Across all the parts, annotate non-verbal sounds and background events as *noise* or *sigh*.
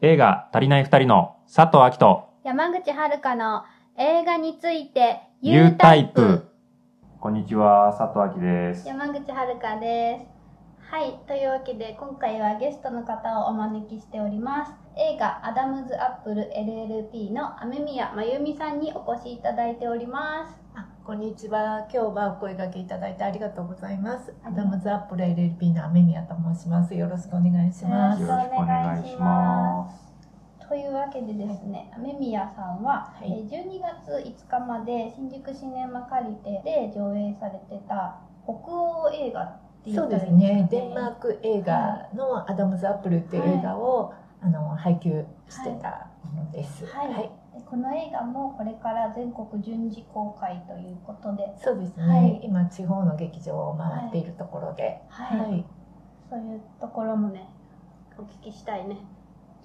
映画足りない二人の佐藤明と山口遥の映画について U タイプ。こんにちは、佐藤明です。山口遥です。はい、というわけで今回はゲストの方をお招きしております。映画アダムズアップル LLP の雨宮真由美さんにお越しいただいております。あこんにちは。今日はお声掛けいただいてありがとうございます。アダムズアップル LLP の雨宮と申します。よろしくお願いします。よろしくお願いしますというわけでですね、雨宮さんは、はいえー12月5日まで新宿シネマカリテで上映されてた北欧映画って言そうったらいいですね。デンマーク映画のアダムズアップルっていう映画を、あの配給してたものです。はいでこの映画もこれから全国順次公開ということで、そうですね、はい。今地方の劇場を回っているところで、はい。はい。そういうところもねお聞きしたいね。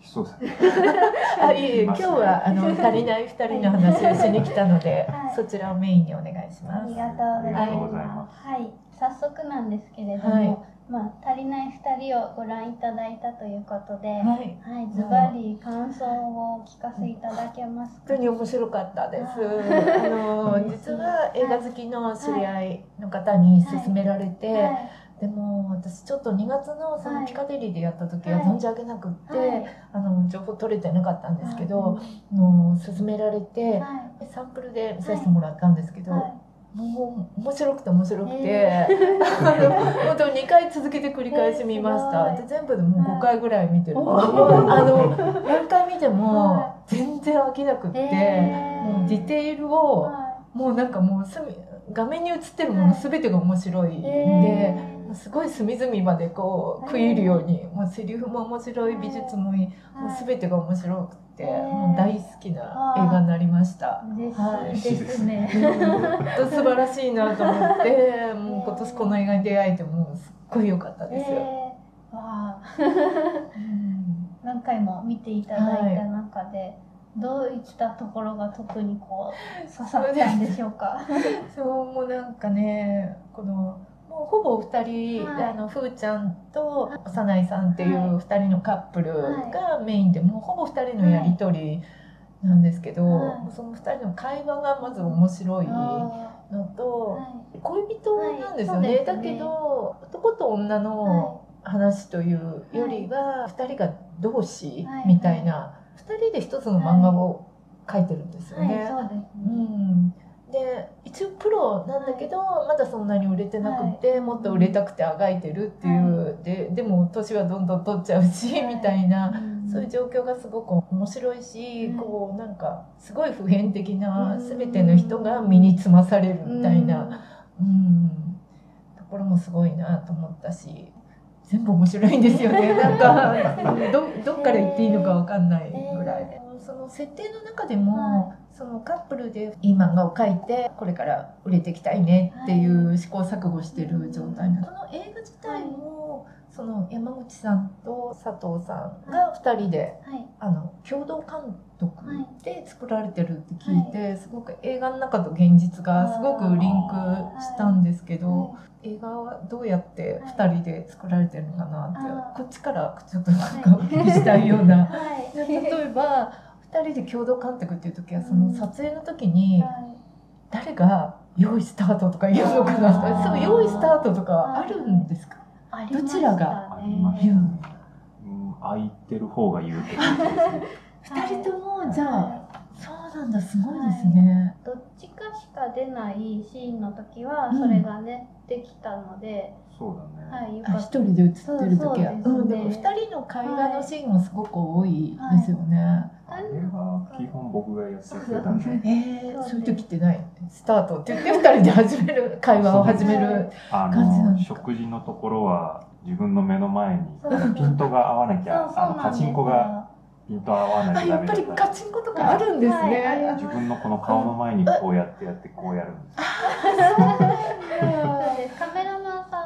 そうですね。*laughs* あいえいえ今日はあの足りない二人の話をしに来たので、はい。そちらをメインにお願いします。ありがとうございます。ありがとうございまはい、早速なんですけれども、はいまあ足りない二人をご覧いただいたということで、はい、はい。ズバリ感想をお聞かせいただけますか？本当に面白かったです。ああの実は映画好きの知り合いの方に勧められて、はい。でも私ちょっと2月のそはい。のピカデリーでやった時ははい存じ上げなくって、はい。あの情報取れてなかったんですけど、はあの勧められて、はサンプルで見させてもらったんですけど、いはいもう面白くて面白くて、えあの本当2回続けて繰り返し見ました、えーで全部でもう5回ぐらい見てる、おもうーあの何回見てはも全然飽きなくって、えー。もうディテールをはもうなんかもうすみ画面に映ってるもの全てが面白い。んいで、えーすごい隅々までこう食い入るように、もうセリフも面白い美術もいい、もう全てが面白くて、えーもう大好きな映画になりました。です、はいですね。本当素晴らしいなと思って、*laughs* もう今年この映画に出会えてもうすっごい良かったです。よ。えー、わあ。うん。何回も見ていただいた中で、どうい。ったところが特にこう刺さったんでしょうか。そうもうなんかねこのもうほぼ二人、はい。あのふーちゃんと幼いさんっていう二人のカップルがメインで、もうほぼ二人のやり取りなんですけど、はい。その二人の会話がまず面白いあのと、恋人なんですよね,、ね。だけど男と女い。の話というよりは二人が同志はい。みたいな二人で一つの漫画を描いてるんですよはい、ね。そうですうね。ん、で一応プロなんだけど、まだそんなに売れてなくて、もっと売れたくてあがいてるっていう、ででも年はどんどん取っちゃうし、はい。みたいな。うん。そういう状況がすごく面白いし、うん。こうなんかすごい普遍的なうん。全ての人が身につまされるみたいな、うん。ところもすごいなと思ったし全部面白いんですよね。なんか *laughs* どどっから言っていいのかわかんないぐらい、えその設定の中でも、はそのカップルでいい漫画を描いてこれから売れていきたいねっていう試行錯誤してる状態なの、その映画自体もその山口さんと佐藤さんが2人ではい。あの共同監督で作られてるって聞いて、すごく映画の中と現実がすごくリンクしたんですけど、映画はどうやって2人で作られてるのかなって、こっちからちょっとなんかお聞きしたいような。*laughs* 例えば2人で共同監督っていう時はその撮影の時にはい。誰が「用意スタート」とか言うのかな？あー。そう用意スタートとかあるんですか？ありましたね。どちらが？言ううん、空いてる方が言うって感じですね。2人ともじゃあはそうなんだすごいですね。い。どっちかしか出ないシーンの時はうん。それがね、できたので、そうだね。はい、よかった。あ一人で映ってる時は。そうそうですね。うん、でも2人の会話のシーンもすごく多いですよね。あれは基本僕がやってたん。で。えー、そういう時ってない？スタートって言って2人で始める会話を始める。感じなんですか？食事のところは自分の目の前にピントが合わなきゃあのパチンコがピント合わなあきゃダやっぱりガチンコとかあるんですはい。ありね。ます自分のこの顔の前にこうやってやってこうやるんですそうですカメラマンさん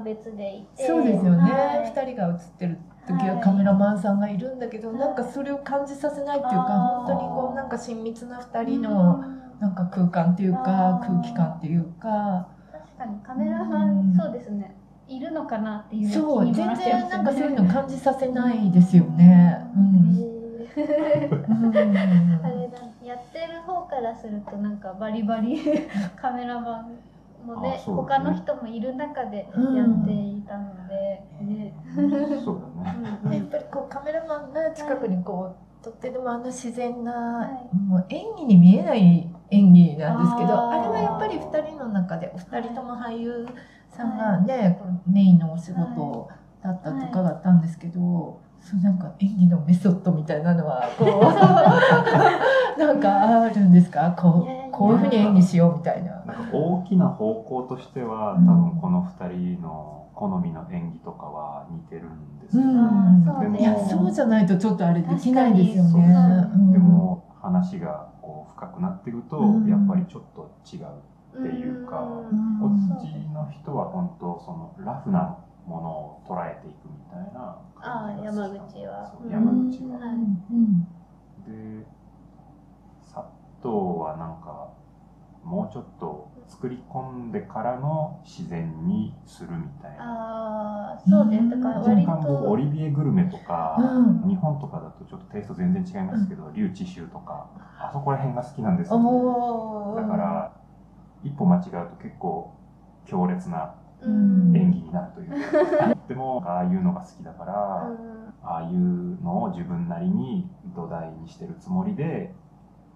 別でいて。そうですよね、はい。二人が映ってる時ははい。カメラマンさんがいるんだけど、はい。なんかそれを感じさせないっていうかあー。本当にこうなんか親密な二人のなんか空間っていうか空気感っていうか。確かにカメラマン、うん。そうですね。いるのかなっていうそう全然なんかそういうの感じさせないですよね。うん。*laughs* あれだやってる方からするとなんかバリバリ *laughs* カメラマンもねあそうだ他ねの人もいる中でやっていたので、ね。そうだね。やっぱりこうカメラマンが近くにこう撮ってでもあの自然な、はいもう演技に見えない演技なんですけどあれはやっぱり2人の中でお二人とも俳優さんがね、これメインのお仕事だったと伺ったんですけど、そうなんか演技のメソッドみたいなのはこう *laughs* なんかあるんですか？こうこういうふうに演技しようみたいな。なんか大きな方向としては、うん。多分この二人の好みの演技とかは似てるんですよね。うん。いやそうじゃないとちょっとあれできないですよね。うん。でも話がこう深くなっていくと、うん。やっぱりちょっと違う。っていうかうん。こうんっちの人は本当そのラフなものを捉えていくみたいなあー山口は。山口は。はいうん。で佐藤はなんかもうちょっと作り込んでからの自然にするみたいな。ああそうですだから若割干僕オとリビエグルメとか、うん日本とかだとちょっとテイスト全然違いますけど、リュウ・チシュウとかあそこら辺が好きなんですよ、おー。だから一歩間違うと結構強烈なうん。演技になるというか、*laughs* でもああいうのが好きだから、うん。ああいうのを自分なりに土台にしてるつもりで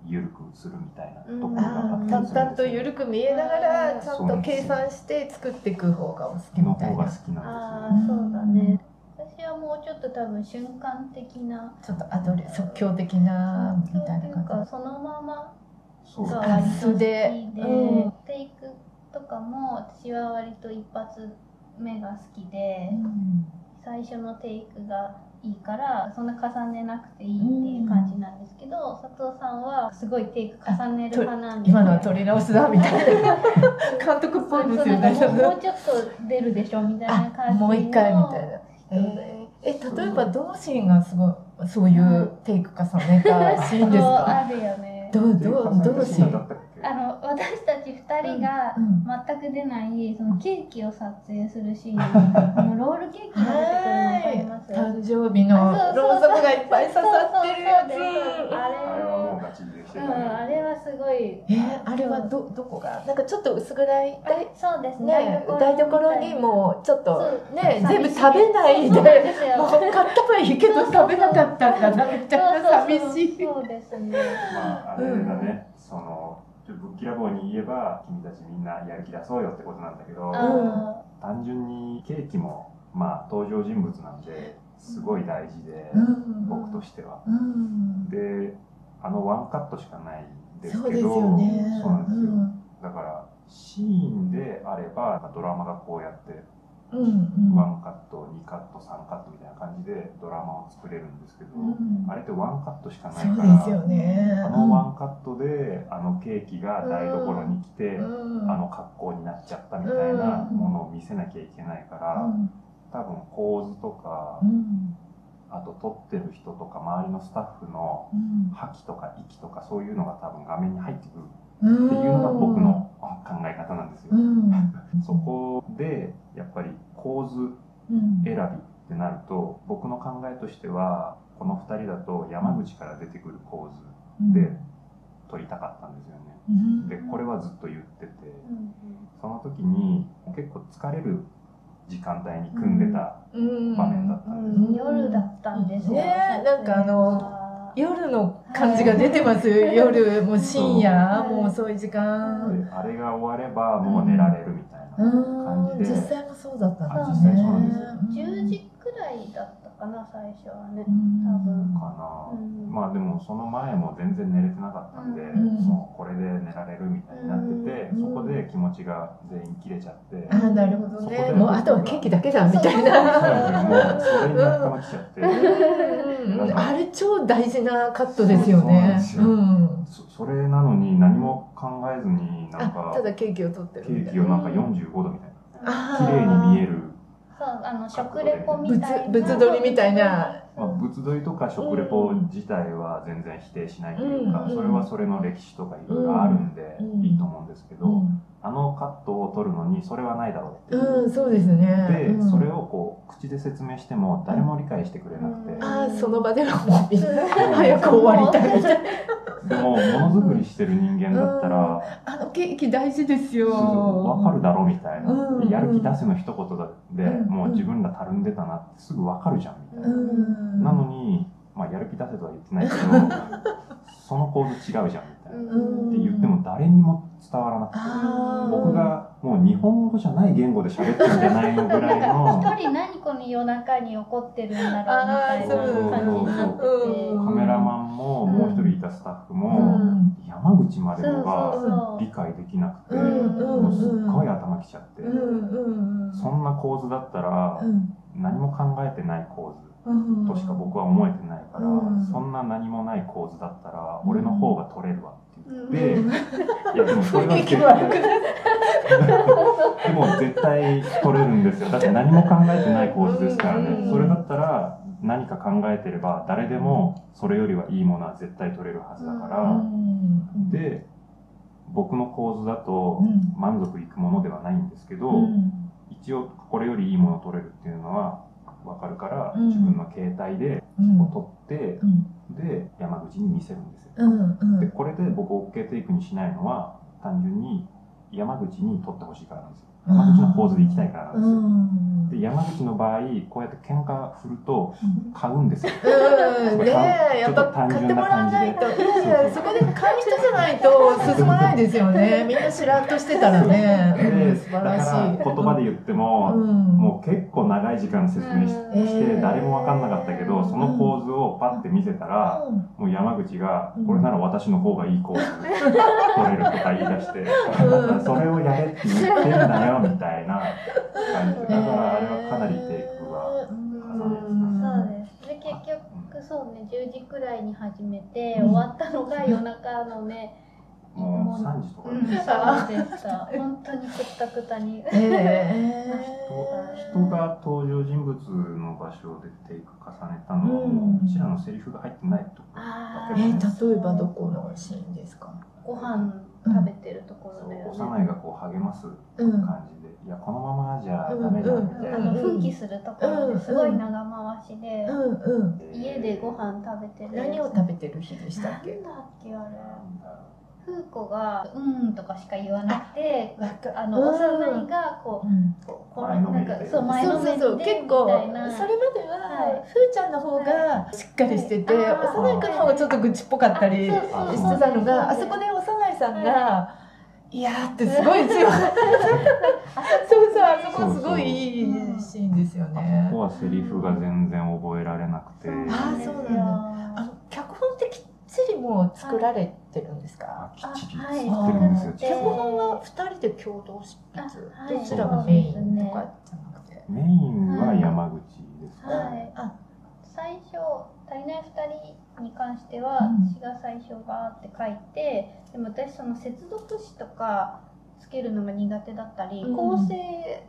緩くするみたいなところがあったり淡々とするんですよ緩く見えながらちゃんと計算して作っていく方がお好きのみたいな。方が好きあなんですよね。あそうだね。私はもうちょっと多分瞬間的なちょっとアドレ即興的なみたいというな感かそのままそうが割と好き素で。でうんテイクとかも私は割と一発目が好きでじ、うん。最初のテイクがいいからそんな重ねなくていいっていう感じなんですけど、佐藤さんはすごいテイク重ねる派なんで今のは撮り直しだみたいな。監督っぽいですよねもうもうちょっと出るでしょみたいな感じの。もう一回みたいな。えーえ例えばどのシーンがすごいそういうテイク重ねたシーンですか？*laughs* あるよねどうどうどのシーンだったっけ？あの私たち2人がうん全く出ないそのケーキを撮影するシーン。*laughs* あのロールケーキが出てくるの分かります？誕生日のろうそくがいっぱい刺さってるやつ。あれあれはもうん。あれはすごい。えーあれはどどこが？なんかちょっと薄暗い？台そうですね。ね台所にもちょっとね全部食べないでもう買ったはいいけど食べなかったんだなみたいな寂しい。そうですね。まあ、あれだね、その、ちょっとぶっきらぼうに言えば、君たちみんなやる気出そうよってことなんだけど、あ単純にケーキも、まあ、登場人物なんで、すごい大事で、うん。僕としては。うん。で、あのワンカットしかないですけど、よね。そうなんですよ。うん。だから、シーンであれば、ドラマがこうやって、うんうん。ワンカット、2カット、3カットみたいな感じでドラマを作れるんですけど、うん。あれってワンカットしかないそうから、ですよね。あのワンカットであのケーキが台所に来て、うん。あの格好になっちゃったみたいなものを見せなきゃいけないから、うん。多分構図とか、うんあと撮ってる人とか周りのスタッフのうん。覇気とか息とかそういうのが多分画面に入ってくるうんっていうのが僕の考え方なんですよ。うん。*laughs* そこでやっぱり構図うん。選びってなると僕の考えとしてはこの2人だと山口から出てくる構図で撮りたかったんですよね。うん。でこれはずっと言ってて。うん。その時に結構疲れる時間帯に組んでたうん。場面だったんです。うん。夜だったんですよ。ねなんかあのあ夜の感じが出てますよ。夜もう深夜はい。もう遅い時間。であれが終わればもう寝られるみたいなうん感じで。実際もそうだったんあですね実際そうなんですよー10時くらいだったかな最初はね。うん。多分。かな、うん。まあでもその前も全然寝れてなかったんで、うん。もうこれで寝られるみたいになってて、うん。そこで気持ちが全員切れちゃって、ああなるほどね。もうあとはケーキだけだみたいそううそれに頭きちゃって、うん。あれ超大事なカットですよね。そそそれなのに何も考えずになんあかただケーキを取ってるケみたいな。ーキをなんか45度みたいな。あ綺麗に見える、そうあの食レポみたいな。物物撮りみたいな。まあ、物撮りとか食レポ自体は全然否定しないというか、うん。それはそれの歴史とかいろいろあるんでうん。いいと思うんですけど、うんあのカットを取るのにそれはないだろうっていう、うん、そうですね。で、うん。それをこう口で説明しても誰も理解してくれなくて、うん。ああ、その場ではもうみんな早く終わりたい。みたいな。でもものづくりしてる人間だったら、あのケーキ大事ですよ。わかるだろみたいな、やる気出せの一言で、うん。もう自分らたるんでたなってすぐわかるじゃんみたいな、うん。なのに、まあ、やる気出せとは言ってないけど *laughs* その構図違うじゃんって言っても誰にも伝わらなくて、僕がもう日本語じゃない言語で喋ってるんじゃないのぐらいの *laughs* 一人何この夜中に起こってるんだろうみたいな感じになって。カメラマンももう一人いたスタッフうも、ん。山口までが理解できなくて、もうすっごい頭きちゃって。そんな構図だったらうん。何も考えてない構図うん。としか僕は思えてないから、うん。そんな何もない構図だったら俺の方が撮れるわって言って、うん。いやでもそれは *laughs* 絶対でも絶対撮れるんですよ。だって何も考えてない構図ですからね、うん。それだったら何か考えてれば誰でもそれよりはいいものは絶対撮れるはずだから、うん。で僕の構図だとうん。満足いくものではないんですけど、うん。一応これよりいいものを撮れるっていうのは分かるから、うん。自分の携帯でうん。撮ってうん。で山口に見せるんですよ、うん。うん。でこれで僕 OK テイクにしないのは単純に山口に撮ってほしいからなんですよ山口の構図で行きたいからなんですよ、うん。で山口の場合こうやって喧嘩振ると買うんですよ。うん、ねえ、やっぱ買ってもらわないと、そこで買う人じゃないと進まないですよね。*laughs* みんなしらっとしてたらね、素晴らしい。言葉で言っても、うん、もう結構長い時間説明して誰も分かんなかったけどその構図をパッて見せたらうん。もう山口がうん。これなら私の方がいい構図取れるとか言い出してそれをやれって言ってんだよみたいな感じ。だからあれはかなりテイクはうん。そうです。で結局そうね10時くらいに始めて、うん。終わったのが夜中のねもう3時とかうんでそうでした本当にくったくたに。え人人が登場人物の場所でテイク重ねたのはもううちらのセリフが入ってないところだー、けど。えー、例えばどこのシーンですか？ご飯食べてるところだよね、幼いがこう励ますうん。感じで。いやこのままじゃダメじゃんみたいな。あの奮起するところですごい長回しで、うんうん。家でご飯食べてる何を食べてる日でしたっけ？なんだっけあれ。風子が「うん」とかしか言わなくてあのうん。幼いがこううん。こうこ前のめりでなんかそう前のめりでそうそう。そう結構みたいな。それまでは、はい。ふーちゃんの方がしっかりしてて、はい。幼い子の方がちょっと愚痴っぽかったりあそうしてたのがあそこで幼いさんが「い。や」ってすごい強い *laughs* そうそうあそこすごいいいシーンですよあねそこはセリフが全然覚えられなくて。あそうなんだ。あの脚本ってきっちりもう作られてるんですか、きっちりあ作はい。ってるんですよ。あ脚本は2人で共同執筆、あはいどちらがメインとかじゃなくて、メインは山口ですね、はい。あ最初「足りない2人」に関してはうん。私が最初バーって書いてでも私その接続詞とかつけるのが苦手だったり、うん。構成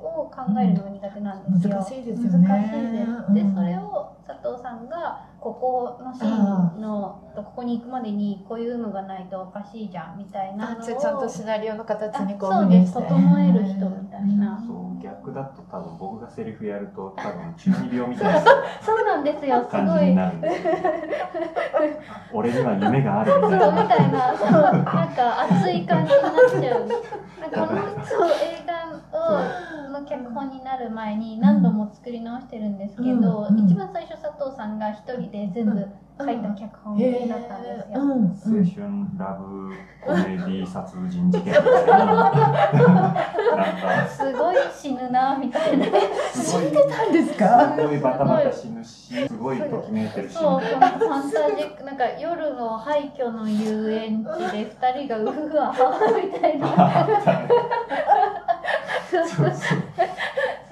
を考えるのが苦手なんですよ。難しいですよね。難しいでそれを佐藤さんがここのシーンのここに行くまでにこういうのがないとおかしいじゃんみたいなのをちゃんとシナリオの形にこうあそうです。して。整える人みたいな。そう逆だと多分僕がセリフやると多分中二病みたいな *laughs* そうなんですよす感じにごいなるんですよ。俺には夢があるみそうたいなみたいなそうなんか熱い感じになっちゃう。なんかこのそう映画をの脚本になる前に何度も作り直してるんですけど、うんうん一番最初佐藤さんが一人で全部書いた脚本だったんですよ、うんうん。青春ラブコメディ殺人事件みたいな。なんか。すごい死ぬなみたいな。すごいなんですか？すごいバタバタ死ぬしすごいときめいてるし。そうそのファンタジックなんか夜の廃墟の遊園地で二人がうふわみたいな *laughs* そうそう。そう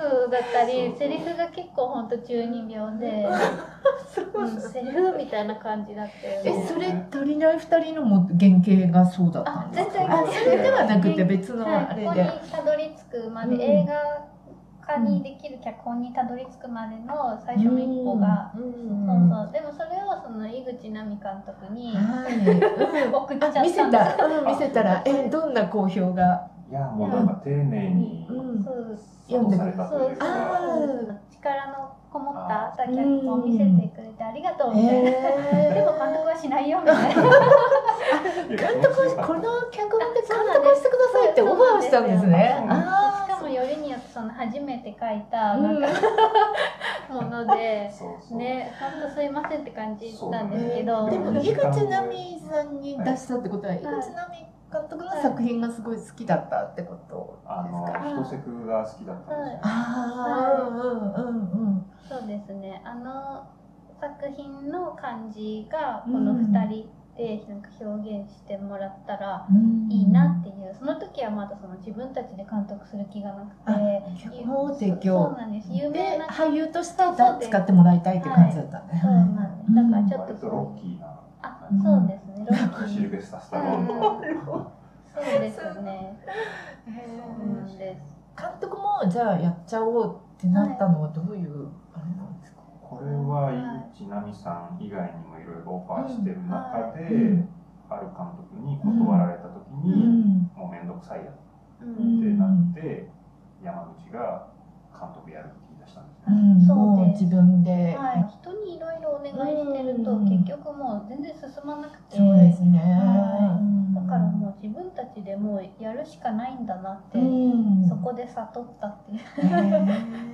そうだったりセリフが結構ほんと中二病で、*laughs* うん、セリフみたいな感じだったよね。えそれ足りない二人のも原型がそうだったあんです全然。かあそれではなくて別のあれはい、で、ここにたどり着くまで、うん。映画化にできる脚本にたどり着くまでの最初の一歩が、うん。そうそう。でもそれをその井口奈美監督にはい、うん。送っちゃったんですあ見せた、うん、見せたらえどんな好評がやもうなんか丁寧にうん。そう読んでされたというか。力のこもった脚本を見せてくれてありがとうみたいな、えー *laughs* でも監督はしないよみたいな。*laughs* 監督はこの脚本で監督をしてくださいってオファーしたんですね。しかもよりによってその初めて書いたうんなん。か、ものでそうそう。ね本当すいませんって感じなんですけど、でもね井口奈美さんに出したってことは、井口奈美監督の作品がすごい好きだったってことあのですか、一セクが好きだったんですよ、ああ、うんうんうんそうですね。あの作品の感じがこの2人でなんか表現してもらったらうん。いいなっていう。その時はまだその自分たちで監督する気がなくて。脚本を提そう供なんです。有名でな俳優としてだ使ってもらいたいって感じだったね、そうなんです。だからちょっと割とロッキーなあそうですシルベスタ・スタローそうですね。へそうなんです。監督もじゃあやっちゃおうってなったのはどういうあれなんですか、これは井口奈美さん以外にもいろいろオファーしてる中で、うんある監督に断られた時うに、ん。もう面倒くさいやっうんてなって、山口が監督やるそうもうです。自分で、はい、人にいろいろお願いしてるとうん。結局もう全然進まなくて。そうですね、はい。うん。だからもう自分たちでもうやるしかないんだなって、うん。そこで悟ったっていう。へ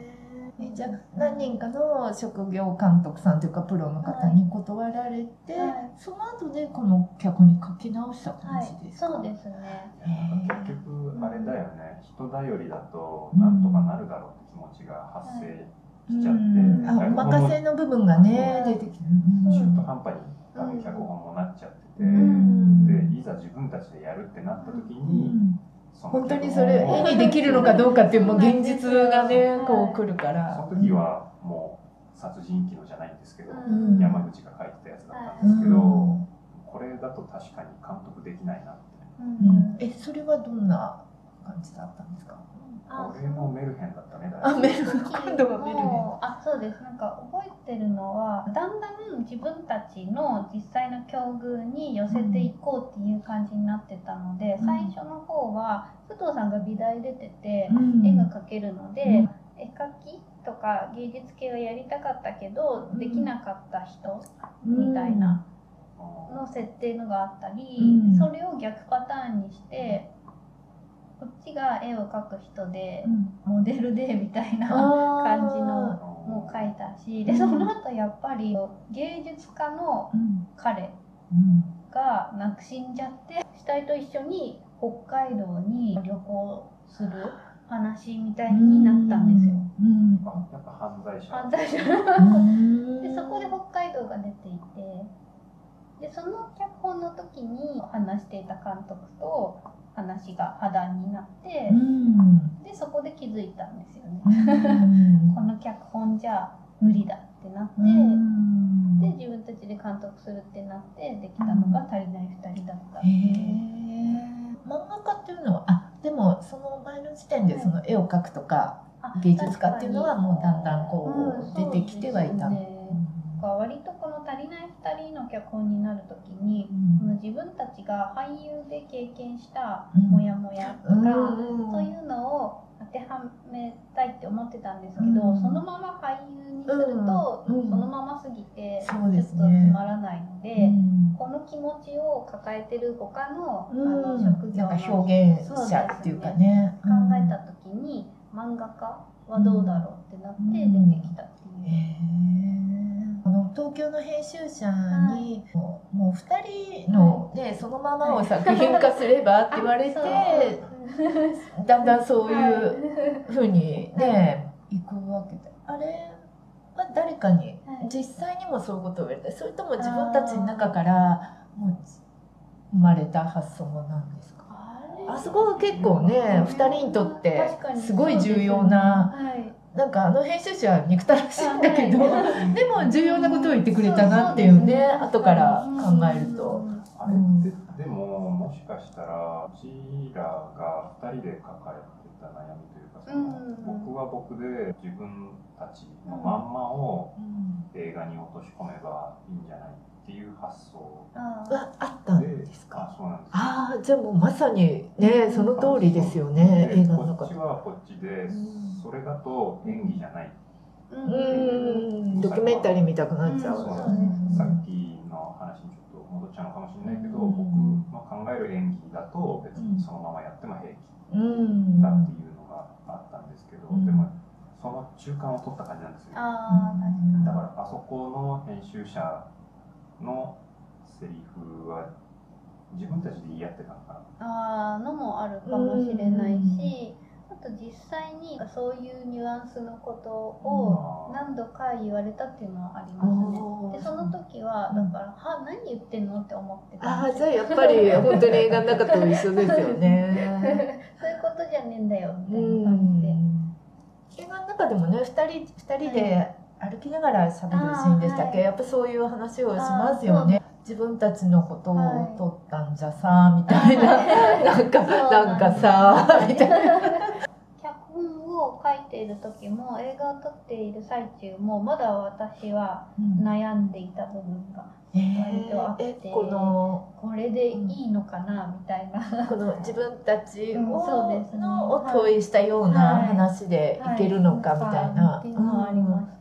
ー。*laughs* えじゃあ何人かの職業監督さんというかプロの方に断られて、はい。その後でこの脚に書き直した感はいじですか、そうですね。へー。結局あれだよね、人頼りだとなんとかなるだろうって気持ちが発生しちゃって、お任せの部分がねはい出てきて、中途半端に多分脚本もなっちゃってて、ん。でいざ自分たちでやるってなった時に、本当にそれ絵にできるのかどうかっていうもう現実がねこう来るから。その時はもう殺人鬼のじゃないんですけど、うん。山口が書いてたやつだったんですけど、うん。これだと確かに監督できないなって、うん。えそれはどんな感じだったんですか？あこれもメルヘンだったねだいぶ。あメル今度はメルヘン。もう。あそうです。なんか覚えてるのはだんだん自分たちの実際の境遇に寄せていこうっていう感じになってたので、うん。最初の方は須藤さんが美大出てて、うん。絵が描けるので、うん。絵描きとか芸術系をやりたかったけど、うん。できなかった人みたいなの設定のがあったり、うん。それを逆パターンにしてこっちが絵を描く人でうん。モデルでみたいな感じのもう描いたしでその後やっぱり芸術家のうん彼うんが亡く死んじゃって死体と一緒に北海道に旅行する話みたいになったんですよ。うん。あやっぱ犯罪者。犯罪者。う *laughs* んでそこで北海道が出ていてでその脚本の時に話していた監督と話が破談になってうん。でそこで気づいたんですよね。うん。*laughs* この脚本じゃ無理だってなって、うん。で自分たちで監督するってなってできたのが「足りない2人」だったへ。え。漫画家っていうのはあでもその前の時点でその絵を描くとかあ芸術家っていうのはもうだんだんこう出てきてはいた。そうですね割とこの「足りない2人」の脚本になる時にその自分たちが俳優で経験したモヤモヤとか、そういうのを当てはめたいって思ってたんですけど、うん。そのまま俳優にすると、うん。うん。そのまますぎてちょっとつまらないので、この気持ちを抱えてる他の,、あの職業のなんか表現者っていうかね。考えた時に漫画家はどうだろうってなって出てきたっていう。東京の編集者に、もうもう2人の、ね、そのままを作品化すればって言われて、だんだんそういうふうにね、い。くわけで。あれは誰かにはい。実際にもそういうことを言われたそれとも自分たちの中からもう生まれた発想なんですか？あそこが結構ね2人にとってすごい重要なはいなんかあの編集者は憎たらしいんだけど、はい。*laughs* でも重要なことを言ってくれたなっていうねそ後から考えると。あれってでももしかしたらうちらが2人で抱えてた悩みというかその、うん。僕は僕で自分たちのまんまを映画に落とし込めばいいんじゃないっていう発想。あはあったんでですか？あそうなんです。ああじゃあもうまさにねその通りですよねで映画の中。こっちはこっちで、うん。それだと演技じゃない、うん。うん。ドキュメンタリー見たくなっちゃう、さっきの話にちょっと戻っちゃうのかもしれないけど、うん。僕の考える演技だと別にそのままやっても平気うん。だっていうのがあったんですけど、うん。でもその中間を取った感じなんですよ、だからあそこの編集者のセリフは自分たちで言い合ってたのかな？にああのもあるかもしれないし、あと実際にそういうニュアンスのことを何度か言われたっていうのはありますね。でその時はだから「は何言ってんの?」って思ってたあじゃあやっぱり本当に映画の中と一緒ですよね。*laughs* そういうことじゃねえんだよみたういな感じで。ん。映画の中でもね2人二人で歩きながら喋るシーンでしたっけ、はい。やっぱそういう話をしますよね。自分たちのことを撮ったんじゃさみたいな、*laughs* なんかなんかさみたいな。脚本を書いている時も映画を撮っている最中もまだ私は悩んでいた部分がえ割とあってーえこのこれでいいのかなみたいな。この自分たちを,、うんね。のを問いしたようなはい。話でいけるのかみたいな。っていうのはありました。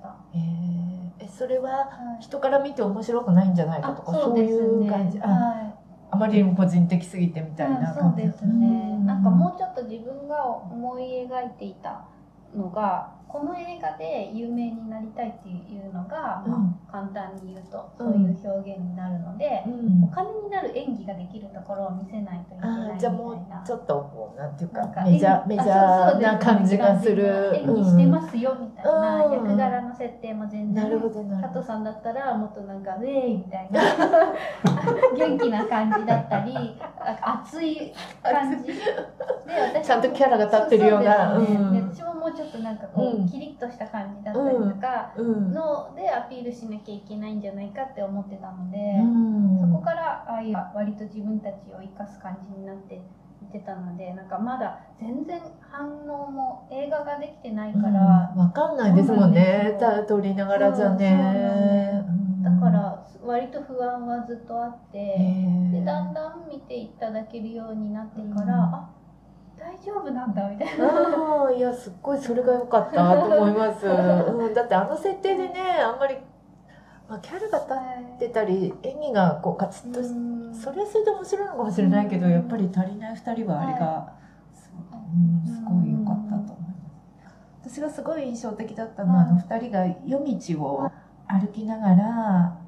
それははい。人から見て面白くないんじゃないかとかそういう感じ。あはい。あまりにも個人的すぎてみたいなうんそう感じですね、なんかもうちょっと自分が思い描いていたのがこの映画で有名になりたいっていうのが、うん。まあ、簡単に言うとうん。そういう表現になるので、うん。お金になる演技ができるところを見せないといけないみたいな。じゃあもうちょっとこうなんていうかメジャー演メジャーな感じがする。演技してますよみたいな、うん。役柄の設定も全然なるほどなるほど。佐藤さんだったらもっとなんか「ウェーイ!」みたいな *laughs* 元気な感じだったりあ熱い感じで私ちゃんとキャラが立ってるような。そうですよねうん。で私ももうちょっとなんかこう、うん。キリッとした感じだったりとかうん。のでアピールしなきゃいけないんじゃないかって思ってたので、うん。そこからああいう割と自分たちを生かす感じになっていってたのでなんかまだ全然反応も映画ができてないから、わかんないですもんね。撮りながらじゃね。だから割と不安はずっとあって、でだんだん見ていただけるようになってから、うん。あ大丈夫なんだみたいな。ああいやすっごいそれが良かったと思います、うん、だってあの設定でねあんまり、まあ、キャラが立ってたり演技がこうカチッとそれはそれで面白いのかもしれないけど、うん。やっぱり足りない2人はあれが、すうん、すごい良かったと思います。私がすごい印象的だったのは、あの2人が夜道を歩きながら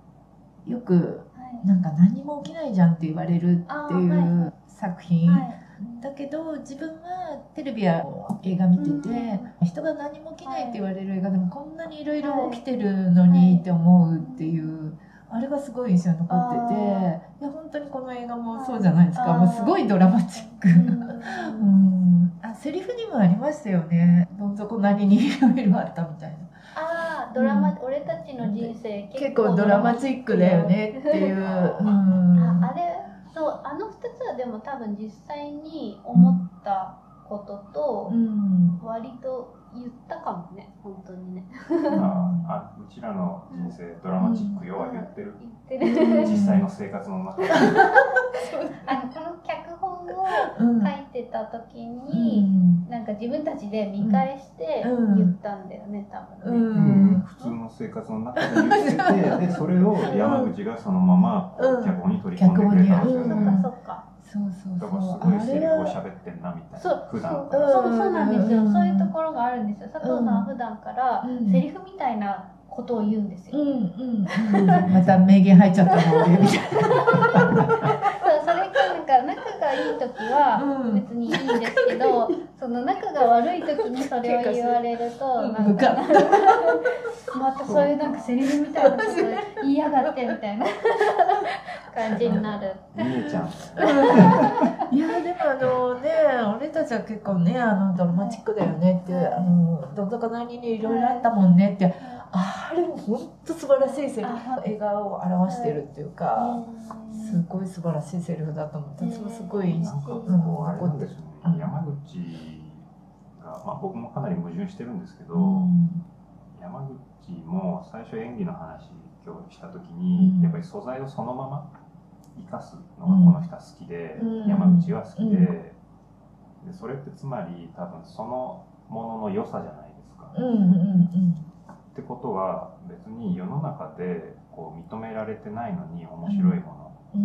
よくはい。なんか何も起きないじゃんって言われるってあいーう作品、はいだけど自分はテレビや映画見てて、人が何も起きないって言われる映画でもこんなにいろい。ろ起きてるのにって思うっていう、あれがすごい印象に残っててい。や本当にこの映画もそうじゃないですか、もうすごいドラマチック。うんうん *laughs* あセリフにもありましたよね。どん底なりにいろいろあったみたいな。ああドラマ、俺たちの人生結構ドラマチックだよねっていう、うん、ああれそうあの2つはでも多分実際に思ったこととうん。割と言ったかもね本当にね。ああうちらの人生ドラマチックよは言ってる、言ってる。実際の生活の中で。あのこの脚本をうん。書いてた時うに、ん。なんか自分たちで見返してうん。言ったんだよね多う分ね、ん。普通の生活の中で言っててでそれを山口がそのまま脚本に取り込んでくれたんですよ脚ね、そっかそっかそうそうだそう。からすごいセリフをあれは喋ってんなみたいなそう。普段そうそうそうなんですよ、うんそういうところがあるんですよ。佐藤さんは普段からうん。セリフみたいなことを言うんですよ、うんうんうん、*laughs* また名言入っちゃったの俺みたいそうそれがなんか仲がいい時はうん。別にいいんですけど、その仲が悪い時にそれを言われるとな *laughs* なんかム *laughs* またそういうなんかセリフみたいなこと言いやがってみたいな *laughs* 感じになる。みえちゃん。いやでもあのね俺たちは結構ねあのドラマチックだよねってあのどん底なりにいろいろあったもんねってあれも本当素晴らしいセリフあ映画を表してるっていうかうん。すごい素晴らしいセリフだと思って私もすごいなんかこうん残ってる山口が、まあ、僕もかなり矛盾してるんですけど、うん。山口も最初演技の話今日した時に、うん。やっぱり素材をそのまま生かすのがこの人は好きで、うん。山口は好きで,、うん。でそれってつまり多分そのものの良さじゃないですか。ってことは別に世の中でこう認められてないのに面白いもの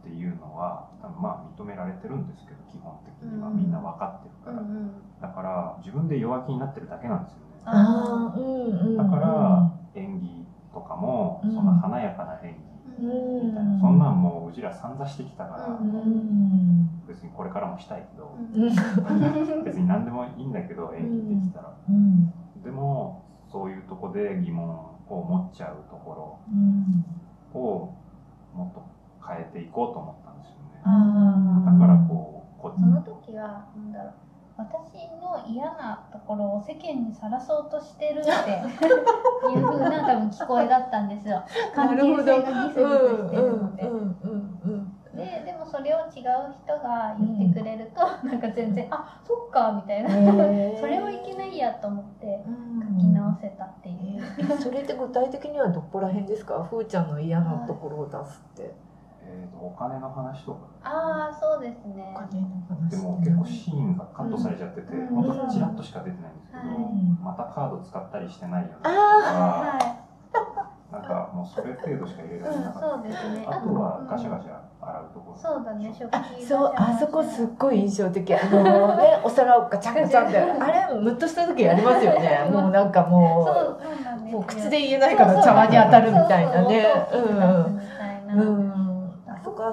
っていうのは多分まあ認められてるんですけど基本的にはうん。みんな分かってるから、うんうん。だから自分で弱気になってるだけなんですよね。ああうんうんうんだから演技とかもうん。そんな華やかな演技うんみたいな、そんなんもううちら散々してきたから、うん。うん別にこれからもしたいけど、うん。別に何でもいいんだけど演技できたら、うん。でもそういうとこで疑問を持っちゃうとこうん。ろをもっと変えていこうと思ったんですよね。あだからこうこその時はなんだろう私の嫌なところを世間にさらそうとしてるっていう風な *laughs* 多分聞こえだったんですよ。関係性がギスギスしてるので、うんうんうんででもそれを違う人が言ってくれると、なんか全然あそっかみたいな、それはいけないやと思ってうん。書き直せたっていう、えーそれって具体的にはどこら辺ですか？ふーちゃんの嫌なところを出すってえーとお金の話とか。ああそうですね。お金の話でも結構シーンがカットされちゃってて、うん。ほんとちらっとしか出てないんですけど、はい。またカード使ったりしてないよねとあかはなんかもうそれ程度しか入れい、られなかった、うん、そうですね。あとはガシャガシシャ洗うところ、そうだね食器あそうあそこすっごい印象的。あのね *laughs* お皿をガチャガチャってあれムッとした時ありますよね。*laughs* もうなんかそうもそうなんですよ。うもう口で言えないから茶碗に当たるみたいなね。そうそうそう。うん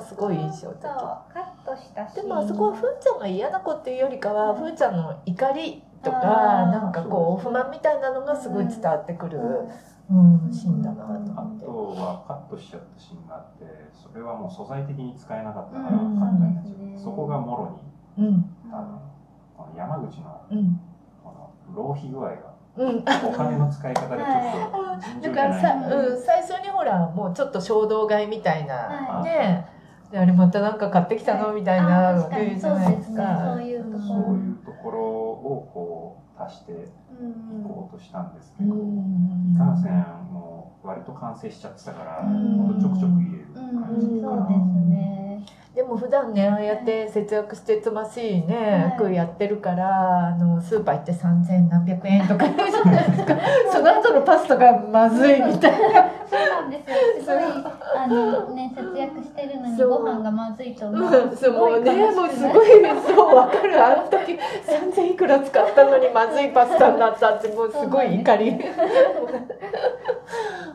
すごい印象的。そうカットしたし。でもあそこはふーちゃんが嫌な子っていうよりかはふーちゃんの怒りとかなんかこう不満みたいなのがすごい伝わってくる、うん。うん、シーンだなとあ思って。とはカットしちゃったシーンがあってそれはもう素材的に使えなかったからカうん。ットになっちゃう。ん。ってそこがもろにうん。多分この山口のうん。この浪費具合がうん、お金の使い方がちょっとだからさ、うん、最初にほらもうちょっと衝動買いみたいな、はい。ねであれまたなんか買ってきたの？みたいなそうか。ですね。そういうとこそういうところをこう足していうん。こうとしたんですけうど、んいかん。せんもう割と完成しちゃってたから、うん。ほんとちょくちょく入れるうん感じかな、そうですねでも普段ねああやって節約してつましいね、はい。服やってるからあのスーパー行って3000何百円とか。*laughs* 言う。じゃないですかその後のパスタがまずいみたいな。そうなんですよ。すごいあのね節約してるのにご飯がまずいと思う。*laughs* ん、そうもうねもうすなごいそうわかる。あの時3000いくら使ったのにまずいパスタになったってもうすごい怒り。*laughs*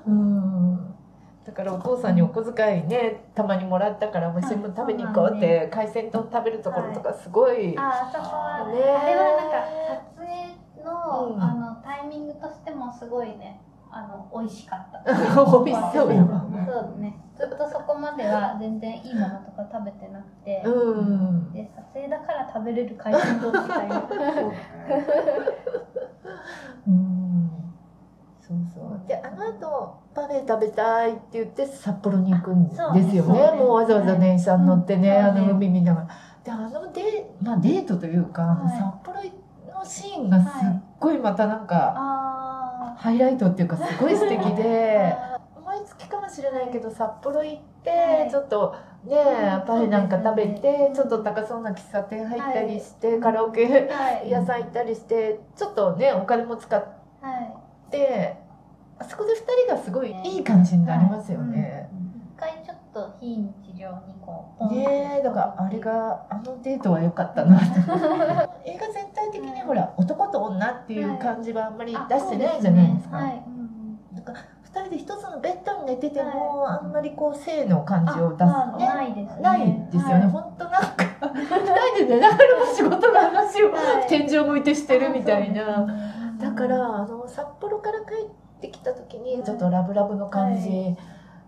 うんだからお父さんにお小遣いねたまにもらったからもう一緒に食べに行こうって海鮮丼食べるところとかすごい、ああそこはね。あれはなんか撮影の,、うん。あのタイミングとしてもすごいねあの美味しかった。*laughs* 美味しそうよそうね。ずっとそこまでは全然いいものとか食べてなくて、うん。で撮影だから食べれる海鮮丼みたいな。うん *laughs* そうそう。であの後パフェ食べたいって言って札幌に行くんですよね。そうそうもうわざわざ電車に乗ってね、うん。あの海見ながら。であのデ,、まあ、デートというか、はい。札幌のシーンがすっごいまたなんか、あハイライトっていうかすごい素敵ーで *laughs* 毎月かもしれないけど札幌行って、はい。ちょっとねうん。パフェなんか食べて、ね。ちょっと高そうな喫茶店入ったりして、はい。カラオケはい屋さん行ったりしてちょっとねお金も使っはいてあそこで2人がすごいいい感じになりますよね。一回ちょっと非日常にこうねえだからあれがあのデートは良かったな。と *laughs* 映画全体的にほら男と女っていう感じはあんまり出してないじゃないですか。あそうね。はい。うんうん2人で一つのベッドに寝てても、あんまりこう性の感じを出す。あねないですね。ないですよね、はい。本当なんか2人で寝ながらも仕事の話をはい。天井向いてしてるみたいな。なだからあの札幌から帰ってきた時にちょっとラブラブの感じ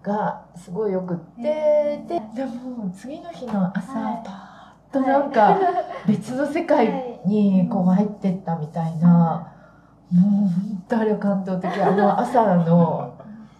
がすごいよくって、ででも次の日の朝、はい。パーッとなんか別の世界にこう入ってったみたいな、もう本当あれは感動的。あの朝の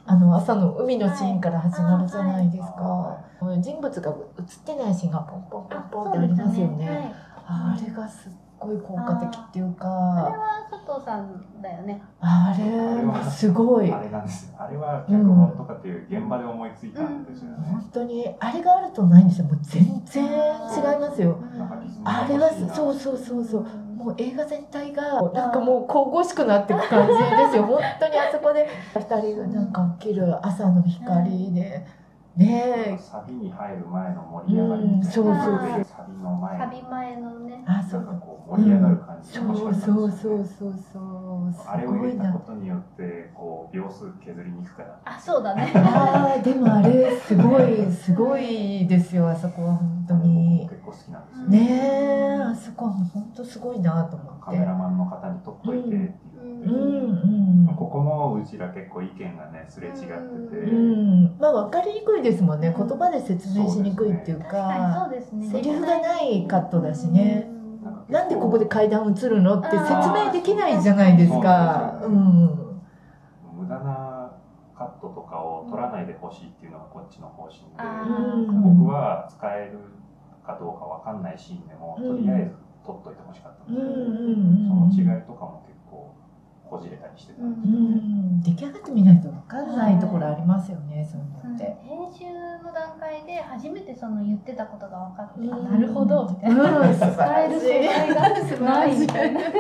あの朝の海のシーンから始まるじゃないですか、人物が映ってないシーンがポンポンポンポンってありますよね。あれがすっごい効果的っていうあれかは佐藤さんだよね。あれはすごい。あれなんですよ。あれは脚本とかっていう現場で思いついたんですよね、本当にあれがあるとないんですよ。もう全然違いますよ。あれはそうそうそうそう。もう映画全体がなんかもう神々しくなっていく感じですよ。本当にあそこで2人がなんか起きる朝の光でねえ。サビに入る前の盛り上がりみたいな、うんそうそうでサビの前サビ前のね。あそなんかうこう盛り上がる感じそが欲しかったん。ですよねうそうそうそうそう。すあれを入れたことによってこう秒数削りにくくなるあ、そうだね。あーでもあれすごいすごいですよあそこは本当に。結構好きなんですよ。ねえあそこはもう本当すごいなと思って。カメラマンの方に撮っといてっていう、うんうんここもうちら結構意見がねすれ違ってて、うん、まあ分かりにくいですもんね。言葉で説明しにくいっていう確かにそかうですね。セリフがないカットだしね。うん。なんでここで階段映るのって説明できないじゃないですか。無駄なカットとかを取らないでほしいっていうのがこっちの方針で、あうん僕は使えるかどうかわかんないシーンでも、うん。とりあえず撮っといてほしかったんうんでその違いとかも結構こじれたりしてたんですうよね、ん出来上がってみないと分かんないところありますよねそういうのって。編集の段階で初めてその言ってたことが分かって、あうんなるほどみたいな。うん、使える素。材がないみたいな。*laughs*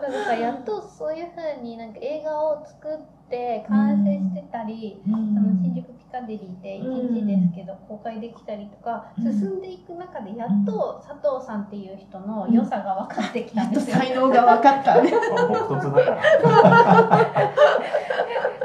なんかやっとそういうふうになんか映画を作って完成してたり、うんあの新宿ピカデリーで1日ですけど公開できたりとか、うん。進んでいく中でやっと佐藤さんっていう人の良さが分かってきたんですよ。才能が分かった。*laughs* まあ僕とつだから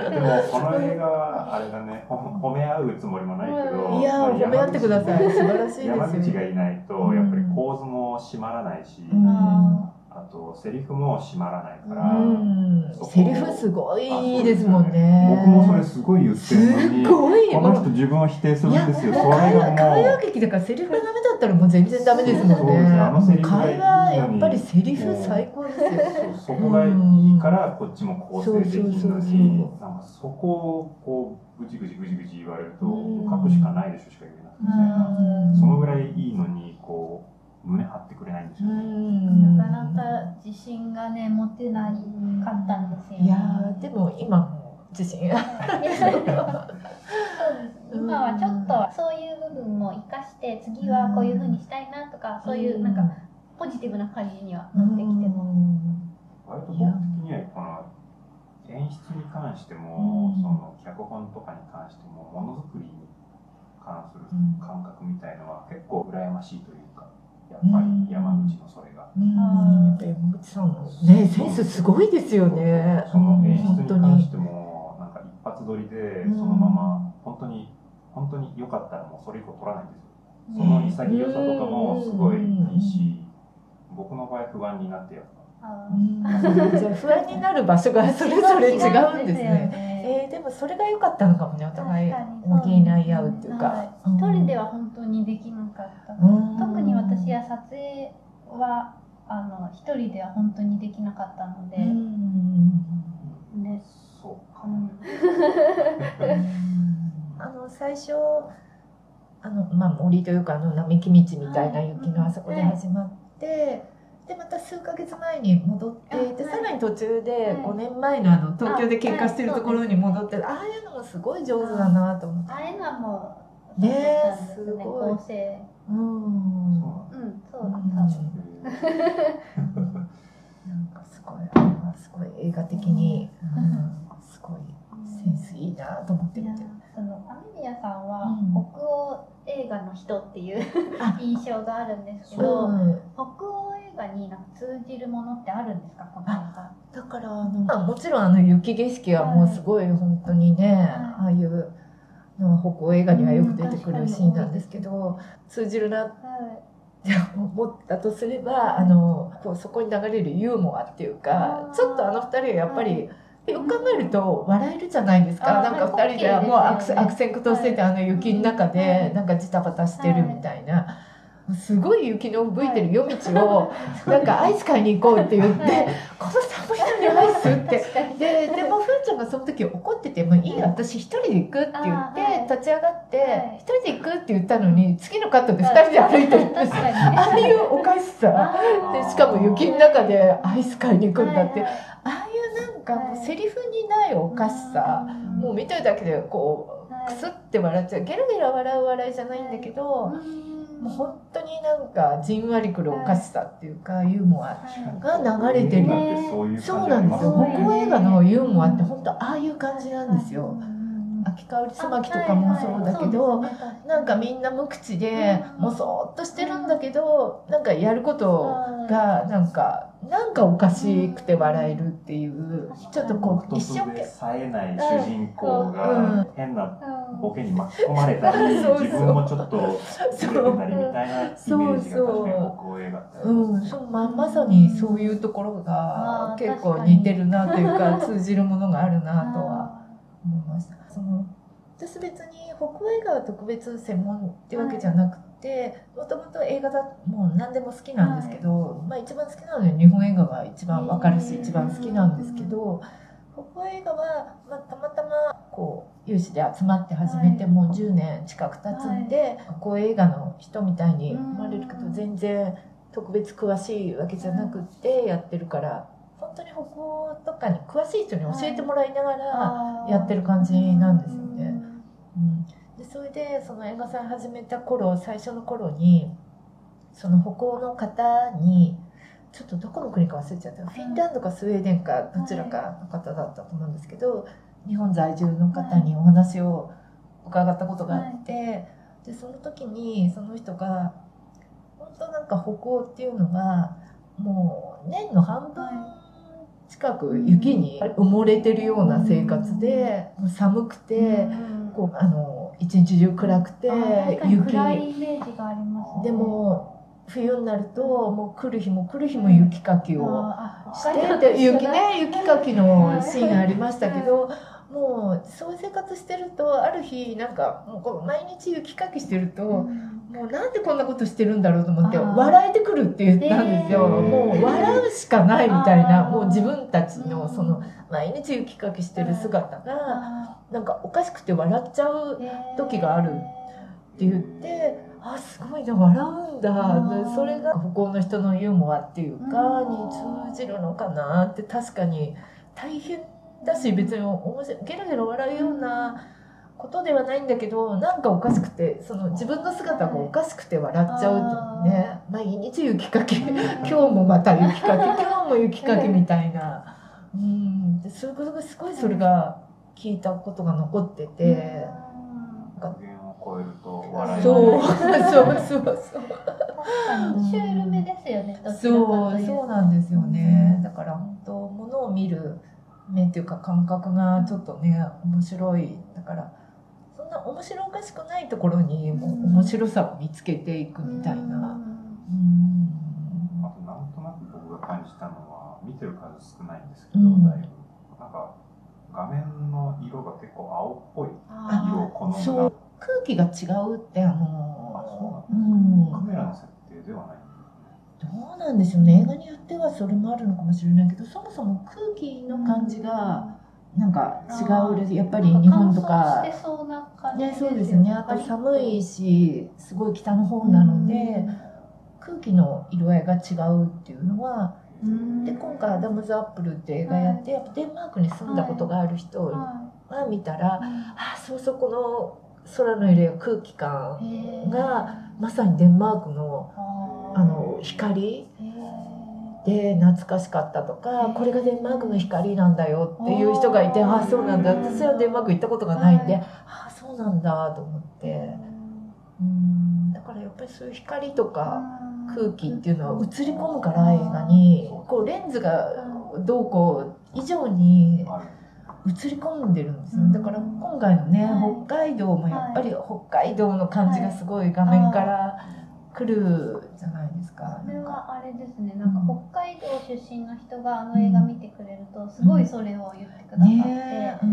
でもこの映画はあれだね。ほ褒め合うつもりもないけど、いやー、褒め合ってください。素晴らしいですよ。山口がいないとやっぱり構図も締まらないし、うんああとセリフも締まらないから、うん、セリフすごいですもんあね。僕もそれすごい言ってするのにごい。この人自分を否定するんですよ。もそうれがも会話う劇だからセリフがダメだったらもう全然ダメですもんね。あのセリフ会話やっぱりセリフ最高ですよ。そこがいいからこっちも構成できるのにうなんかそこをこうぐちぐちぐちぐち言われるとうん。書くしかないでしょしか言えなくてうん。そのぐらいいいのにこう胸張ってくれないんですうよねん。なかなか自信がね持てないかったんですよ、ね。いやーでも今も自信 *laughs* 今はちょっとそういう部分も生かして次はこういうふうにしたいなとかそういうなんかポジティブな感じにはなってきてます。割と僕的にはこの演出に関してもうんその脚本とかに関してもものづくりに関するうん感覚みたいのは結構羨ましいというかやっぱり山口のそれが。うん、やっぱ山口さんのねセンスすごいですよね。その演出に。に関してもなんか一発撮りでうんそのまま本当に本当に良かったらもうそれ以降撮らないんですよその潔さとかもすごいいいし僕の場合不安になってやっあうんじゃあ不安になる場所がそれぞれ違うんですね。*laughs* ね。えー、でもそれが良かったのかもねお互い。補い合うっていうか。はい一人では本当にできなかった。うん。特に私は撮影はあの一人では本当にできなかったので、うん。ね。そうか。もうん。*laughs* あの最初あの、まあ、森というかあの並木道みたいな雪のあそこで始まって、でまた数ヶ月前に戻ってあはい。でさらに途中ではい。5年前のあの東京で喧嘩してるところに戻ってああいうのもすごい上手だなと思って。ああいうのはもうねすすごい。構成。うん。そううん、そううんだった。なん。だなんかすごいあれはすごい映画的に、うん、すごいセンスいいなと思ってて。そのアメリアさんはうん。北欧映画の人っていうあ *laughs* 印象があるんですけうど、ん北欧映画になんか通じるものってあるんですか？この映画。だからあの、まあ、もちろんあの雪景色はもうすごい本当にね、い。ああいうのは北欧映画にはよく出てくるシーンなんですけど、通じるなって思ったとすればあのこうそこに流れるユーモアっていうかちょっとあの二人はやっぱり、はよく考えると笑えるじゃないですか。なんか二人ではいもう悪戦苦闘してて、あの雪の中はい。でなんかジタバタしてるみたいな。すごい雪の吹いてる夜道を *laughs* なんかアイス買いに行こうって言って、はい。この寒いのににアイスって *laughs* ででもふーちゃんがその時怒ってて「もういいよ私一人で行く」って言って、立ち上がってはい「一人で行く」って言ったのに次のカットで二人で歩いてるんです確かに。ああいうおかしさでしかも雪の中でアイス買いに行くんだって、ああいうなんかもうセリフにないおかしさ、うん。もう見てるだけでこうはい。クスって笑っちゃう。ゲラゲラ笑う笑いじゃないんだけど、もう本当になんかじんわりくるおかしさっていうか、ユーモアが流れてる。そうなんですよね。北欧映画のユーモアって本当ああいう感じなんですよ。うん秋香りすまきとかもそうだけど、なんかみんな無口でうん。もうそーっとしてるんだけどなんかやることがなんかなんかおかしくて笑えるっていうちょっとこう一生懸一生で冴えない主人公うん。が変なボケに巻き込まれたり、そうそう。自分もちょっとずれてたりみたいなイメージが確かに北欧映画ってうん、そうままさにそういうところが結構似てるなというか通じるものがあるなとは思いました。その私別に北欧映画は特別専門ってわけじゃなくてもともと映画だもう何でも好きなんですけど、まあ、一番好きなのは日本映画が一番わかるしへー一番好きなんですけど北欧映画は、まあ、たまたまこう有志で集まって始めてはい。もう10年近く経つんで、北欧映画の人みたいに思われるけどうん。全然特別詳しいわけじゃなくってやってるから本当に北欧とかに詳しい人に教えてもらいながらやってる感じなんですよね。うん、でそれでその映画祭始めた頃最初の頃にその北欧の方にちょっとどこの国か忘れちゃった。フィンランドかスウェーデンかどちらかの方だったと思うんですけど日本在住の方にお話を伺ったことがあってでその時にその人が本当なんか北欧っていうのはもう年の半分近く雪に埋もれてるような生活で寒くて。こうあの一日中暗くて雪。暗いイメージがありますね。でも冬になるともう来る日も来る日も雪かきをあしてて雪ね雪かきのシーンがありましたけどもうそういう生活してるとある日なんかもうこう毎日雪かきしてると、もうなんでこんなことしてるんだろうと思って笑えてくるって言ったんですよ、もう笑うしかないみたいなもう自分たちのそのうん毎日雪かきしてる姿があなんかおかしくて笑っちゃう時があるって言ってあすごいな笑うんだ。それが北欧の人のユーモアっていうかうん。に通じるのかなって確かに大変だし別に面白いゲラゲラ笑うようなことではないんだけどなんかおかしくてその自分の姿がおかしくて笑っちゃうっていうね毎日雪かき今日もまた雪かき *laughs* 今日も雪かきみたいな。うん。でそれがすごいそれが聞いたことが残ってて。超えると笑いそう。がそうそうそう。確かにシュールめですよね。どちらかそうというと。そうなんですよね。だから本当ものを見る目っていうか感覚がちょっとね面白い。だからそんな面白おかしくないところにもう面白さを見つけていくみたいな。うん。あとなんとなく僕が感じたのは見てる数少ないんですけど、うん。だいぶ。なんか画面の色が結構青っぽいあ色を好むなそう。空気が違うってああのカメラの設定ではないどうなんでしょうね。映画によってはそれもあるのかもしれないけどそもそも空気の感じがなんか違うです。やっぱり日本とか。そうな感じね、そうですね。あと寒いし、すごい北の方なので、空気の色合いが違うっていうのは、で、今回アダムズ・アップルって映画やって、やっぱデンマークに住んだことがある人はが見たら、い。あ、そうそう、この空の色や空気感、がまさにデンマークのあの光で懐かしかったとか、これがデンマークの光なんだよっていう人がいて、あー。あ、そうなんだ。私はデンマーク行ったことがないんで、はいあ、そうなんだと思って。うん。だからやっぱりそういう光とか空気っていうのは映り込むから映画に。こうレンズがどうこう以上に映り込んでるんですよ。だから今回のねはい。北海道もやっぱり北海道の感じがすごい画面から来るじゃないですか。それはあれですね。なんか北海道出身の人があの映画見てくれるとすごいそれを言ってくださって、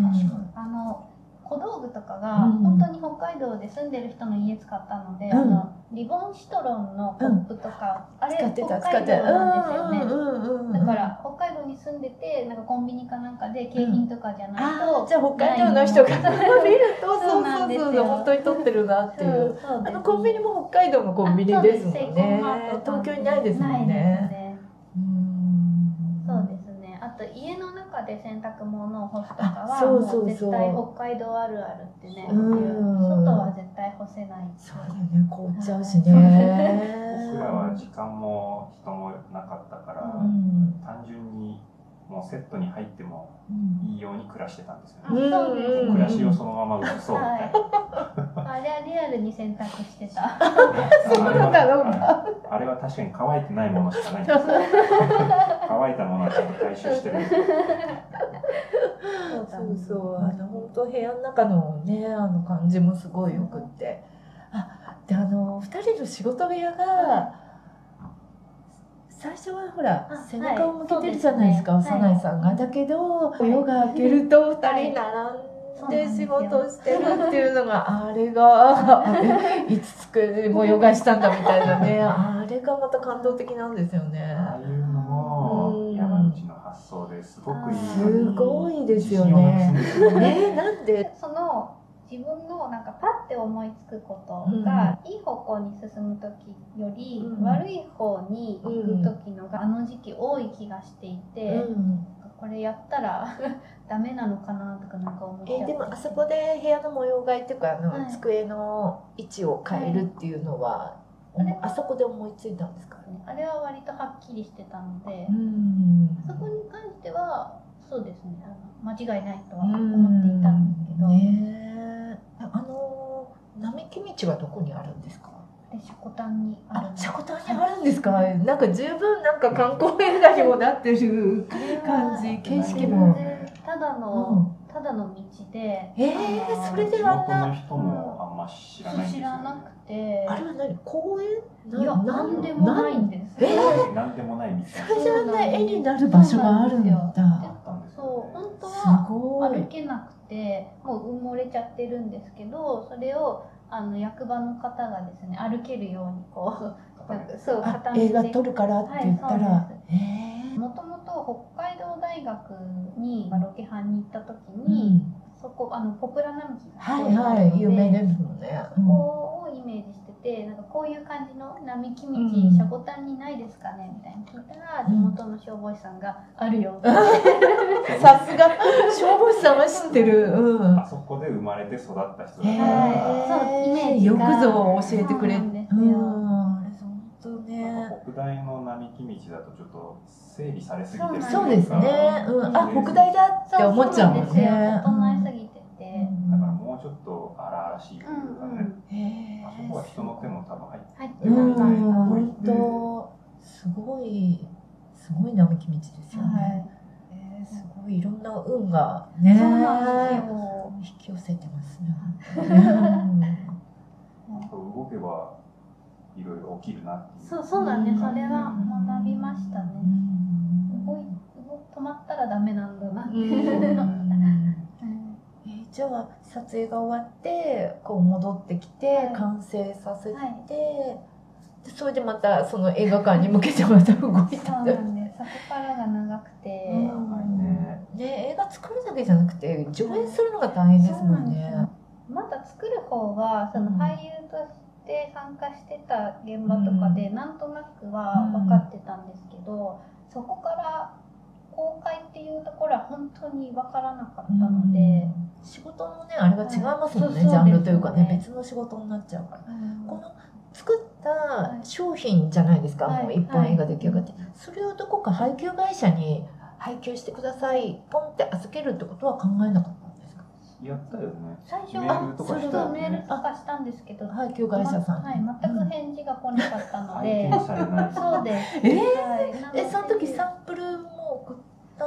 あの小道具とかがうん。本当に北海道で住んでる人の家使ったので、うん。あのリボンシトロンのコップとか、あれ使ってた北使ってた海道なんですよね、うんうんうんうん。だから北海道に住んでてなんかコンビニかなんかで景品とかじゃないあと、ーじゃあ北海道の人が *laughs* 見るとそそううなんですよ。そうそう本当に撮ってるなっていう。そうそうですあのコンビニも北海道のコンビニですもんね。東京にないですもんねですねうんそうですねあと家の中で洗濯物を干すとかはう絶対北海道あるあるってねうん。外は絶対干せない。そうだよね。凍っちゃうしね。僕らは時間も人もなかったから、うん。単純にもうセットに入ってもうんいいように暮らしてたんですよあね。そうですうん暮らしをそのまま移そうみたいな。あれはリアルに洗濯してた *laughs* そうなんだろうかあれは確かに乾いてないものしかないんですよ。*laughs* 乾いたものはちゃんと回収してるんですよ。そうそうあの本当部屋の中のねあの感じもすごいよくってあであの二人の仕事部屋が最初はほらあ背中を向けてるじゃないですかはい。ね。幼いさんが。だけど夜が明けると二人並んで仕事してるっていうのがあれがあれ *laughs* いつ机模様替えしたんだみたいなね。あれがまた感動的なんですよね。ああいうのも山口の発想ですごくいい。すごいですよね。ですよね。なんで？その自分のなんかパッて思いつくことが、いい方向に進む時より、うん悪い方に行く時のがあの時期多い気がしていて、うんこれやったら *laughs* ダメなのかなとかなんか思っちゃって。えでもあそこで部屋の模様替えっていうかあの、はい。机の位置を変えるっていうのは、あれはあそこで思いついたんですか？あれは割とはっきりしてたので、んそこに関してはそうですね。間違いないとは思っていたんですけど、木道はどこにあるんですか？でシャコタンにあるあシャコタンにあるんですか、なんか十分なんか観光映画にもなってる感じ景色も、ただうの、ん、ただの道で。えあのー、それ地であんな元の人もあんま知らない。知らなくて。あれは何？公園？いやなんでもないんです。えー？なんでもないみたいな。それであんな絵になる場所があるんだ。そう。本当すは歩けなくてもう埋もれちゃってるんですけどそれをあの役場の方がですね歩けるようにこうそうあ固めて。映画撮るからって言ったら、もともと北海道大学にロケハンに行った時うに、ん、そこあのポプラ並木がはいはい。有名ですもんね、そこをイメージしててなんかこういう感じの並木道、うん。シャボタンにないですかね？みたいに聞いたら地元の消防士さんが「あるよ」ってうんさすが。消防士さんは知ってる。うん。あそこで生まれて育った人だへから、えそうイメージよがくぞ教えてくれそうなんですよ。ね。か北大の並木道だとちょっと整理されすぎてるそうですね、うん、あ北大だって思っちゃうもんね。ですよ。整うちょっと荒々しいというかうんうね、あそこは人の手も多分入って。入ってうん。なかった本当すごいすごい並木道ですよはね、いえーすごいいろん。な運がねそうなんですよ。引き寄せてますね動けばい。ろいろ起きるなっていうそうそうなんです。それは学びましたね。動い動止まったらダメなんだな。って *laughs* じゃあ撮影が終わってこう戻ってきてはい。完成させて、はいでそれでまたその映画館に向けてまた動いそた。うなんです。そこからが長くて、うん。ねね映画作るだけじゃなくて上映するのが大変ですもんね。そうなんまだ作る方はそのうん。俳優として参加してた現場とかでなんとなくは分かってたんですけど、そこから公開っていうところは本当に分からなかったので、仕事のねあれが違いますもんね、はい。ジャンルというかね別の仕事になっちゃうから。うん。この作った商品じゃないですか、はい。もう一本映画出来上がって、それをどこか配給会社に配給してくださいポンって預けるってことは考えなかったんですか？やったよね。最初メールとかしたよそうメール。ねとかしたんです。けど、配給会社さんに、はい、全く返事が来なかったの拝で、見されない。そうです。ええその時サンプルも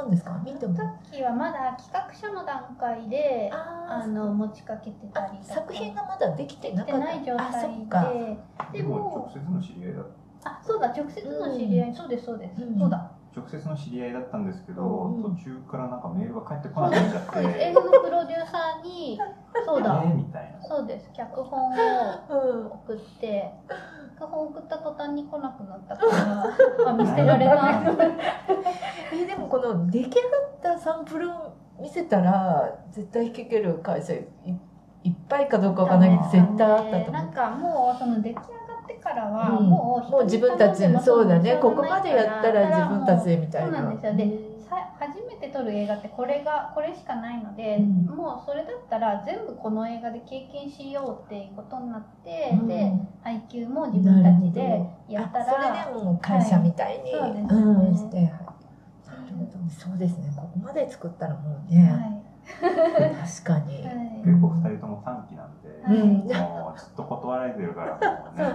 送ったんですか？見ても。時はまだ企画書の段階で、ああの持ちかけてたありとか。作品がまだできてなでかった。ない状態か。で、ででも、も直接の知り合いだあ、そうだ、直接の知り合い、そうです、そうです、うん。そうだ。直接の知り合いだったんですけど、うん途中からなんかメールが返ってこなくなっちゃって。そうです、英語のプロデューサーに、そうだ。え、ーみたいな。そそうです。脚本をうん送って脚本送った途端に来なくなったからあ見捨てられた。*laughs* えでもこの出来上がったサンプルを見せたら絶対引き受ける会社いいっぱいかどうかわかんないけど絶対あったと思う。なんかもうその出来上がってからはうん。もうもう自分たちそうだね。ここまでやったら自分たちでみたいな。そうなんですよ。でさ初めて撮る映画ってこれがこれしかないので、うん。もうそれだったら全部この映画で経験しようっていうことになって、うん。で配給も自分たちでやったあそられでもう会社みたいに、はい。そうですね。うんして、はい。なるほど。そうですね。ここまで作ったらもうね、はい。*laughs* 確かに、人とも短期なんで、もうずっと断られてるから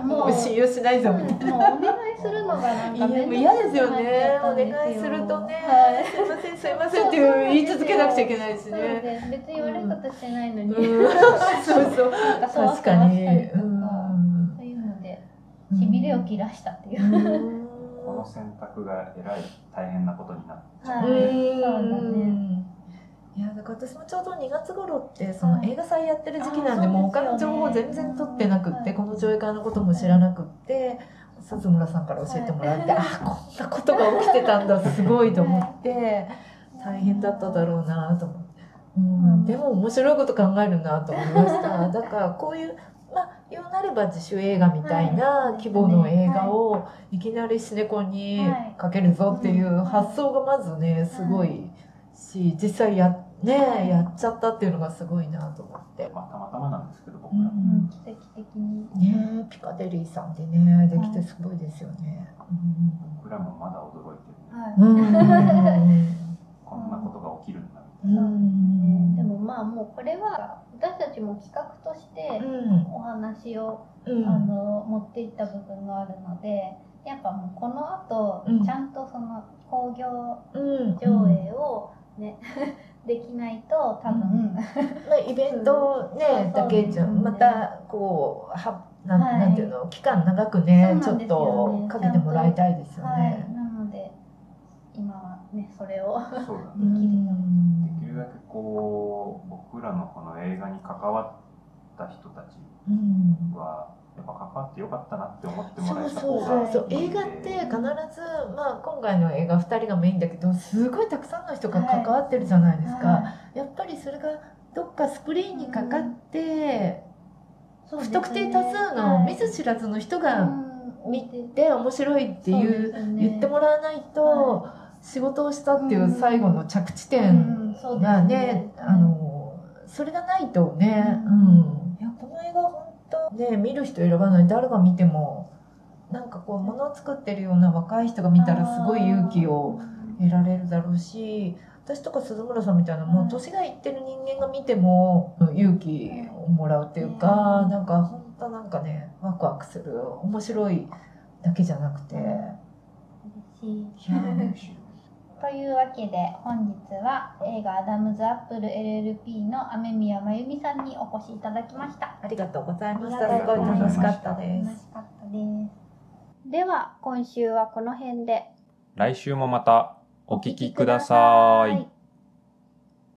もうね。もう信用しないぞみたいな。もうお願いするのがなんか面もう嫌ですよね。お願いするとね、はい。すいませんすいませんっていう言い続けなくちゃいけない。です別に悪いことしてないのに、うん、そうそう。なんか確かに、うん。そういうのでしびれを切らしたっていう、うん。この選択がえらい大変なことになっちゃう、はい。うんそうだねいやだから私もちょうど2月頃ってそのはい映画祭やってる時期なんで、もう他の情報全然取ってなくって、うんこの上映会のことも知らなくって鈴村さんから教えてもらって、はいあこんなことが起きてたんだすごいと思って大変だっただろうなと思って、うん、でも面白いこと考えるなと思いました。*laughs* だからこういうまあ言うなれば自主映画みたいはない規模の映画をい。きなりシネコンにかけるぞっていう発想がまずねすごいし実際や,、ね、やっちゃったっていうのがすごいなと思って。まあ、たまたまなんですけど僕うら、うん。ん、奇跡的に。ねピカデリーさんでねできてすごいですよね。僕らもまだ驚いてるね。はい、うん。う *laughs* んこんなことが起きるんだうみたいな、ん。でもまあもうこれは私たちも企画としてうん。お話を、うん。あの持っていった部分があるのでやっぱもうこの後、うん。ちゃんとその興行うん。上映をね、*laughs* できないと多分、まあ、*laughs* イベントねだけじゃうん。またこうはなん,、はい。なんていうの？期間長くねちょっとかけてもらいたいですよはい。ね。なので今はねそれを。そうだうね。んできるだけこう僕らのこの映画に関わった人たちうん。はやっぱ関わってよかったなって思ってもそうらえたそう方がそうそう。映画って必ず、まあ、今回の映画2人がメインだけどすごいたくさんの人が関わってるじゃないですか、はやっぱりそれがどっかスクリーンにかかって、そうですね不特定多数のはい。見ず知らずの人うがん。見て面白いっていうそうね。言ってもらわないと仕事をしたっていう最後の着地う点んそうですがね、あのそれがないとね、ううん。んいやこの映画本当ね見る人選ばない誰が見てもなんかこうものを作ってるような若い人が見たらすごい勇気を得られるだろうし私とか鈴村さんみたいなもう年がいってる人間が見ても勇気をもらうっていうか、うん。なんか本当なんかねワクワクする面白いだけじゃなくて、というわけで本日は映画「アダムズ・アップル LLP」の雨宮真由美さんにお越しいただきました。ありがとうございました。すごいりがとうございました。楽しかったです。楽しかったですでは今週はこの辺で。来週もまたお聞きください